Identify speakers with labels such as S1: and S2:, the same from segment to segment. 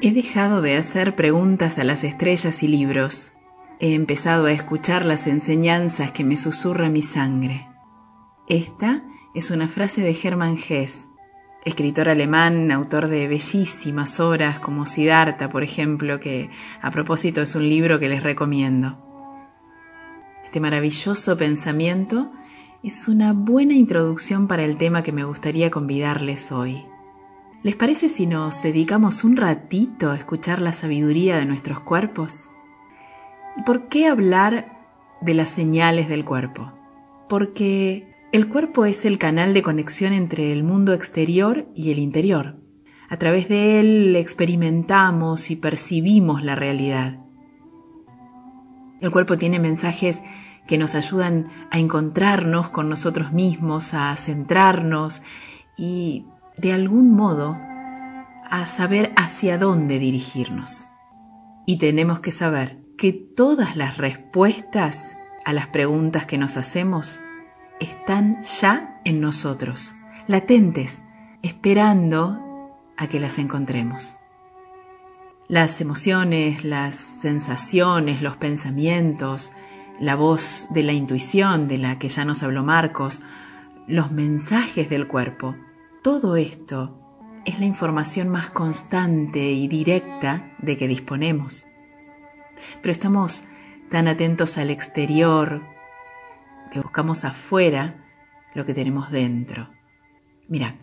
S1: He dejado de hacer preguntas a las estrellas y libros. He empezado a escuchar las enseñanzas que me susurra mi sangre. Esta es una frase de Hermann Hesse, escritor alemán, autor de bellísimas obras como Siddhartha, por ejemplo, que a propósito es un libro que les recomiendo. Este maravilloso pensamiento es una buena introducción para el tema que me gustaría convidarles hoy. ¿Les parece si nos dedicamos un ratito a escuchar la sabiduría de nuestros cuerpos? ¿Y por qué hablar de las señales del cuerpo? Porque el cuerpo es el canal de conexión entre el mundo exterior y el interior. A través de él experimentamos y percibimos la realidad. El cuerpo tiene mensajes que nos ayudan a encontrarnos con nosotros mismos, a centrarnos y, de algún modo, a saber hacia dónde dirigirnos. Y tenemos que saber que todas las respuestas a las preguntas que nos hacemos están ya en nosotros, latentes, esperando a que las encontremos. Las emociones, las sensaciones, los pensamientos, la voz de la intuición de la que ya nos habló Marcos, los mensajes del cuerpo, todo esto es la información más constante y directa de que disponemos. Pero estamos tan atentos al exterior que buscamos afuera lo que tenemos dentro. Mira,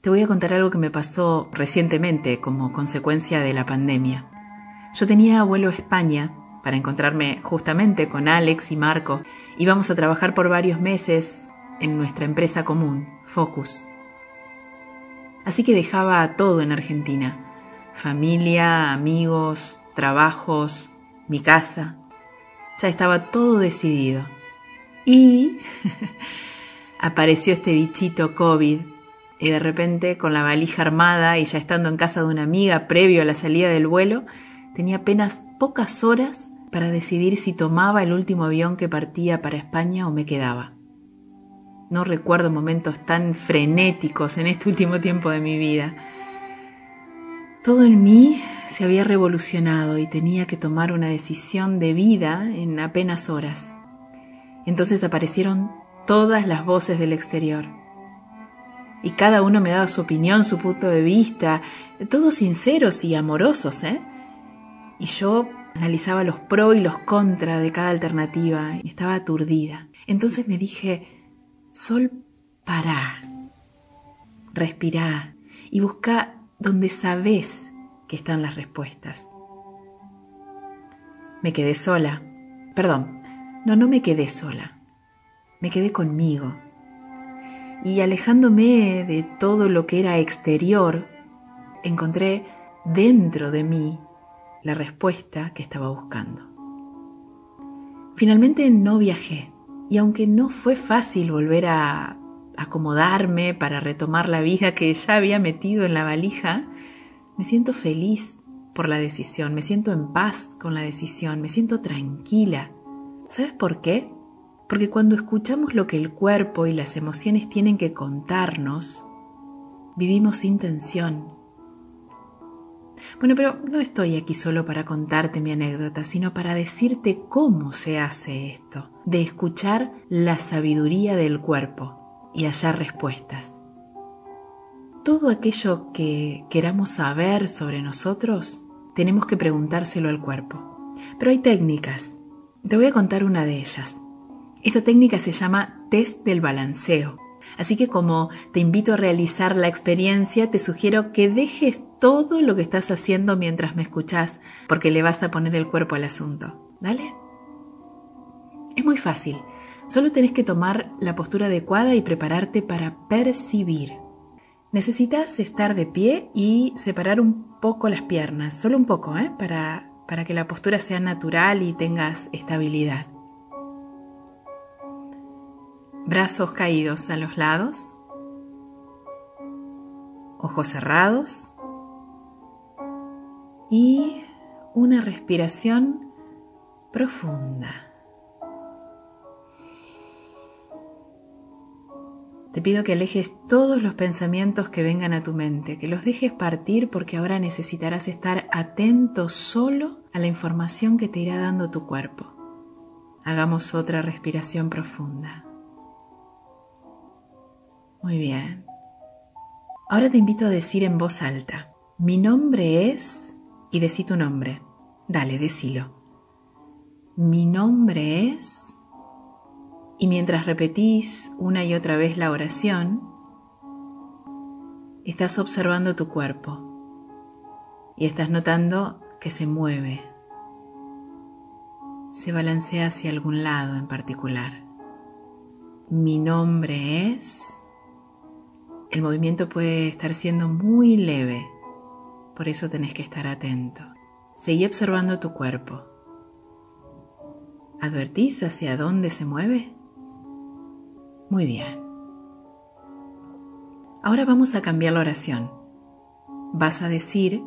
S1: te voy a contar algo que me pasó recientemente como consecuencia de la pandemia. Yo tenía vuelo a España para encontrarme justamente con Alex y Marco. Íbamos a trabajar por varios meses en nuestra empresa común, Focus. Así que dejaba todo en Argentina. Familia, amigos, trabajos, mi casa. Ya estaba todo decidido. Y apareció este bichito COVID y de repente con la valija armada y ya estando en casa de una amiga previo a la salida del vuelo, tenía apenas pocas horas para decidir si tomaba el último avión que partía para España o me quedaba. No recuerdo momentos tan frenéticos en este último tiempo de mi vida. Todo en mí se había revolucionado y tenía que tomar una decisión de vida en apenas horas. Entonces aparecieron todas las voces del exterior. Y cada uno me daba su opinión, su punto de vista, todos sinceros y amorosos, ¿eh? Y yo analizaba los pros y los contra de cada alternativa y estaba aturdida. Entonces me dije, Sol, para, respirá y busca donde sabes que están las respuestas. Me quedé sola. Perdón, no, no me quedé sola, me quedé conmigo. Y alejándome de todo lo que era exterior, encontré dentro de mí la respuesta que estaba buscando. Finalmente no viajé, y aunque no fue fácil volver a acomodarme para retomar la vida que ya había metido en la valija, me siento feliz por la decisión, me siento en paz con la decisión, me siento tranquila ¿Sabes por qué? Porque cuando escuchamos lo que el cuerpo y las emociones tienen que contarnos, vivimos sin tensión. Bueno, pero no estoy aquí solo para contarte mi anécdota, sino para decirte cómo se hace esto, de escuchar la sabiduría del cuerpo y hallar respuestas. Todo aquello que queramos saber sobre nosotros, tenemos que preguntárselo al cuerpo. Pero hay técnicas te voy a contar una de ellas. Esta técnica se llama test del balanceo. Así que como te invito a realizar la experiencia, te sugiero que dejes todo lo que estás haciendo mientras me escuchas, porque le vas a poner el cuerpo al asunto. ¿Dale? Es muy fácil. Solo tenés que tomar la postura adecuada y prepararte para percibir. Necesitas estar de pie y separar un poco las piernas, solo un poco, ¿eh? Para para que la postura sea natural y tengas estabilidad. Brazos caídos a los lados, ojos cerrados y una respiración profunda. Te pido que alejes todos los pensamientos que vengan a tu mente, que los dejes partir porque ahora necesitarás estar atento solo a la información que te irá dando tu cuerpo. Hagamos otra respiración profunda. Muy bien. Ahora te invito a decir en voz alta, mi nombre es, y decí tu nombre. Dale, decilo. Mi nombre es, y mientras repetís una y otra vez la oración, estás observando tu cuerpo y estás notando que se mueve, se balancea hacia algún lado en particular. Mi nombre es... El movimiento puede estar siendo muy leve, por eso tenés que estar atento. Seguí observando tu cuerpo. ¿Advertís hacia dónde se mueve? Muy bien. Ahora vamos a cambiar la oración. Vas a decir,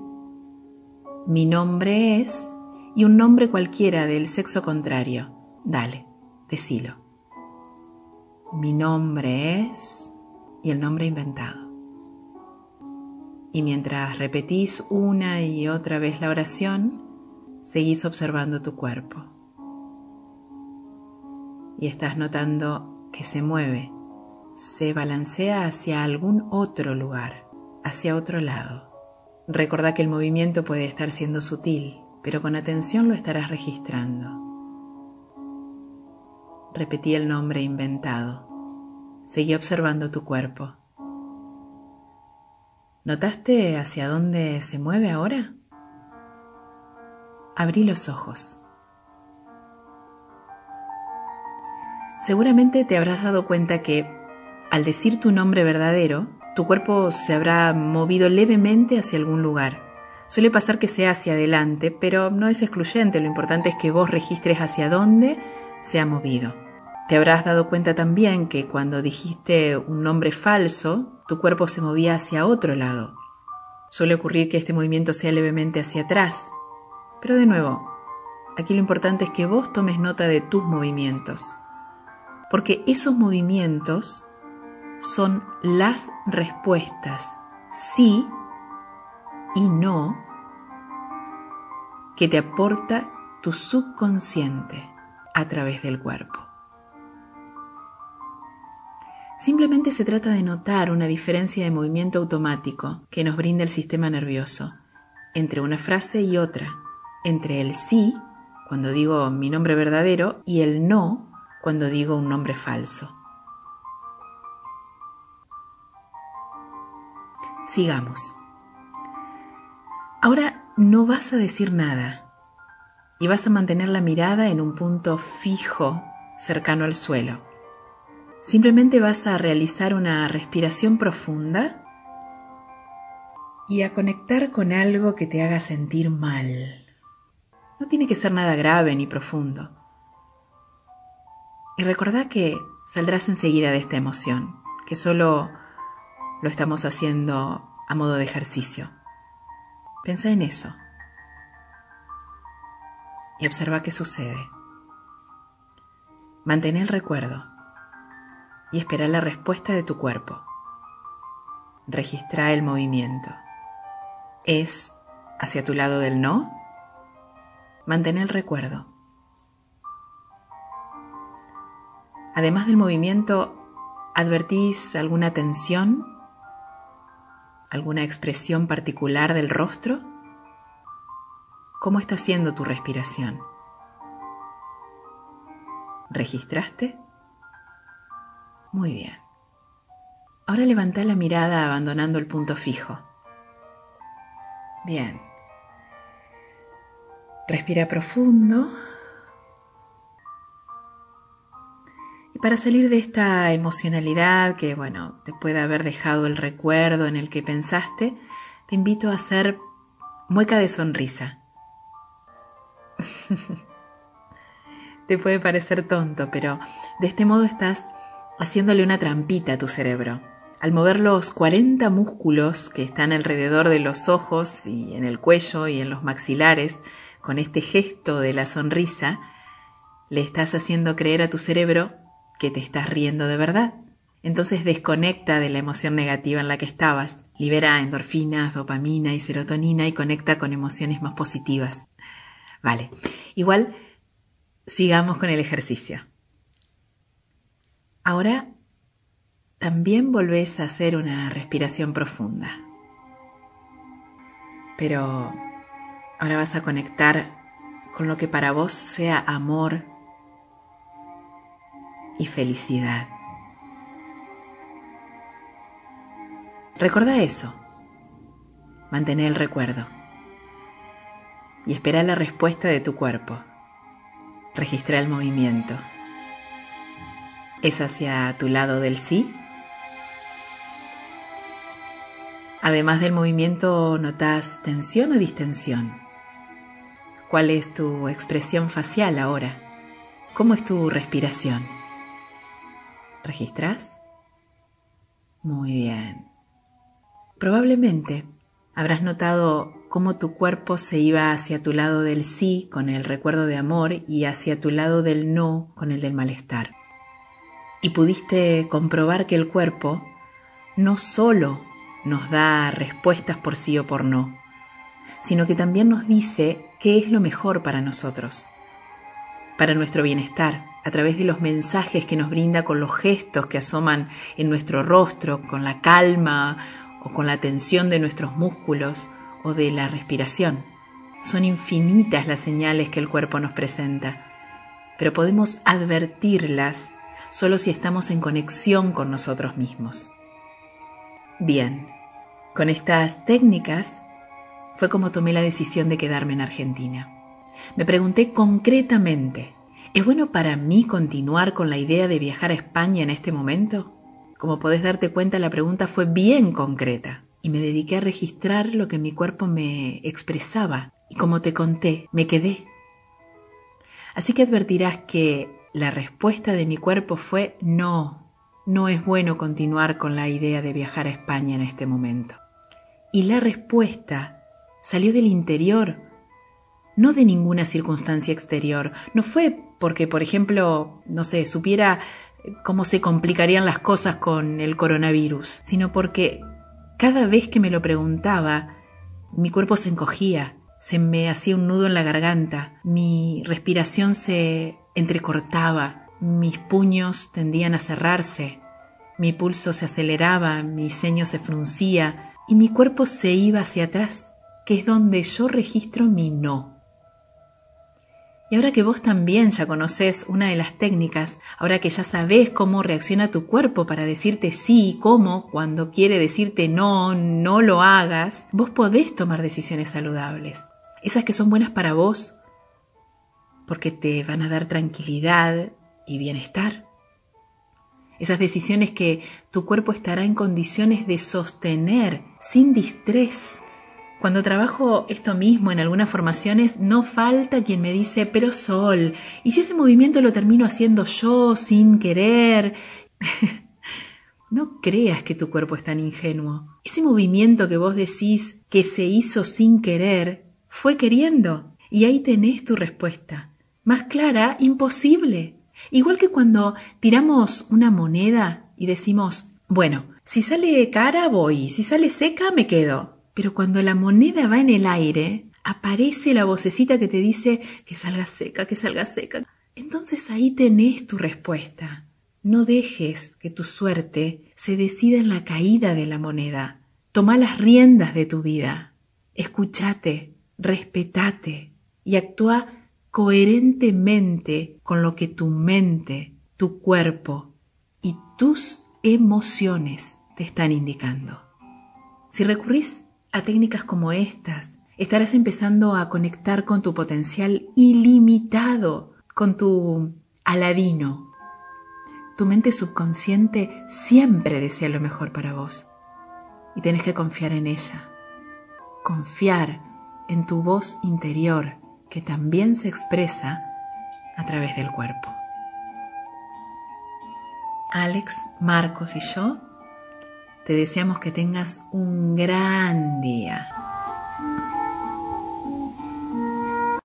S1: mi nombre es, y un nombre cualquiera del sexo contrario. Dale, decilo. Mi nombre es, y el nombre inventado. Y mientras repetís una y otra vez la oración, seguís observando tu cuerpo. Y estás notando que se mueve, se balancea hacia algún otro lugar, hacia otro lado. Recordá que el movimiento puede estar siendo sutil, pero con atención lo estarás registrando. Repetí el nombre inventado. Seguí observando tu cuerpo. ¿Notaste hacia dónde se mueve ahora? Abrí los ojos. Seguramente te habrás dado cuenta que al decir tu nombre verdadero, tu cuerpo se habrá movido levemente hacia algún lugar. Suele pasar que sea hacia adelante, pero no es excluyente, lo importante es que vos registres hacia dónde se ha movido. Te habrás dado cuenta también que cuando dijiste un nombre falso, tu cuerpo se movía hacia otro lado. Suele ocurrir que este movimiento sea levemente hacia atrás. Pero de nuevo, aquí lo importante es que vos tomes nota de tus movimientos porque esos movimientos son las respuestas sí y no que te aporta tu subconsciente a través del cuerpo. Simplemente se trata de notar una diferencia de movimiento automático que nos brinda el sistema nervioso entre una frase y otra, entre el sí, cuando digo mi nombre verdadero, y el no, cuando digo un nombre falso. Sigamos. Ahora no vas a decir nada y vas a mantener la mirada en un punto fijo cercano al suelo. Simplemente vas a realizar una respiración profunda y a conectar con algo que te haga sentir mal. No tiene que ser nada grave ni profundo. Y recordá que saldrás enseguida de esta emoción, que solo lo estamos haciendo a modo de ejercicio. Pensa en eso y observa qué sucede. Mantén el recuerdo y espera la respuesta de tu cuerpo. Registra el movimiento. ¿Es hacia tu lado del no? Mantén el recuerdo Además del movimiento, ¿advertís alguna tensión? ¿Alguna expresión particular del rostro? ¿Cómo está siendo tu respiración? ¿Registraste? Muy bien. Ahora levanta la mirada abandonando el punto fijo. Bien. Respira profundo. para salir de esta emocionalidad que, bueno, te puede haber dejado el recuerdo en el que pensaste, te invito a hacer mueca de sonrisa. te puede parecer tonto, pero de este modo estás haciéndole una trampita a tu cerebro. Al mover los 40 músculos que están alrededor de los ojos y en el cuello y en los maxilares, con este gesto de la sonrisa, le estás haciendo creer a tu cerebro que te estás riendo de verdad. Entonces desconecta de la emoción negativa en la que estabas, libera endorfinas, dopamina y serotonina y conecta con emociones más positivas. Vale, igual sigamos con el ejercicio. Ahora también volvés a hacer una respiración profunda. Pero ahora vas a conectar con lo que para vos sea amor y felicidad. Recuerda eso. Mantén el recuerdo. Y espera la respuesta de tu cuerpo. Registra el movimiento. ¿Es hacia tu lado del sí? Además del movimiento, ¿notas tensión o distensión? ¿Cuál es tu expresión facial ahora? ¿Cómo es tu respiración? ¿Registras? Muy bien. Probablemente habrás notado cómo tu cuerpo se iba hacia tu lado del sí con el recuerdo de amor y hacia tu lado del no con el del malestar. Y pudiste comprobar que el cuerpo no solo nos da respuestas por sí o por no, sino que también nos dice qué es lo mejor para nosotros, para nuestro bienestar, a través de los mensajes que nos brinda con los gestos que asoman en nuestro rostro, con la calma o con la tensión de nuestros músculos o de la respiración. Son infinitas las señales que el cuerpo nos presenta, pero podemos advertirlas solo si estamos en conexión con nosotros mismos. Bien, con estas técnicas fue como tomé la decisión de quedarme en Argentina. Me pregunté concretamente, ¿es bueno para mí continuar con la idea de viajar a España en este momento? Como podés darte cuenta, la pregunta fue bien concreta y me dediqué a registrar lo que mi cuerpo me expresaba y como te conté, me quedé. Así que advertirás que la respuesta de mi cuerpo fue no, no es bueno continuar con la idea de viajar a España en este momento. Y la respuesta salió del interior, no de ninguna circunstancia exterior. No fue porque, por ejemplo, no sé, supiera cómo se complicarían las cosas con el coronavirus, sino porque cada vez que me lo preguntaba, mi cuerpo se encogía, se me hacía un nudo en la garganta, mi respiración se entrecortaba, mis puños tendían a cerrarse, mi pulso se aceleraba, mi ceño se fruncía y mi cuerpo se iba hacia atrás, que es donde yo registro mi no. Y ahora que vos también ya conoces una de las técnicas, ahora que ya sabés cómo reacciona tu cuerpo para decirte sí, cómo, cuando quiere decirte no, no lo hagas, vos podés tomar decisiones saludables. Esas que son buenas para vos, porque te van a dar tranquilidad y bienestar. Esas decisiones que tu cuerpo estará en condiciones de sostener sin distrés cuando trabajo esto mismo en algunas formaciones, no falta quien me dice, pero Sol, ¿y si ese movimiento lo termino haciendo yo sin querer? no creas que tu cuerpo es tan ingenuo. Ese movimiento que vos decís que se hizo sin querer, fue queriendo. Y ahí tenés tu respuesta. Más clara, imposible. Igual que cuando tiramos una moneda y decimos, bueno, si sale cara voy, si sale seca me quedo. Pero cuando la moneda va en el aire, aparece la vocecita que te dice que salga seca, que salga seca. Entonces ahí tenés tu respuesta. No dejes que tu suerte se decida en la caída de la moneda. Toma las riendas de tu vida. Escúchate, respetate y actúa coherentemente con lo que tu mente, tu cuerpo y tus emociones te están indicando. Si recurrís a técnicas como estas, estarás empezando a conectar con tu potencial ilimitado, con tu aladino. Tu mente subconsciente siempre desea lo mejor para vos y tienes que confiar en ella. Confiar en tu voz interior que también se expresa a través del cuerpo. Alex, Marcos y yo te deseamos que tengas un gran día.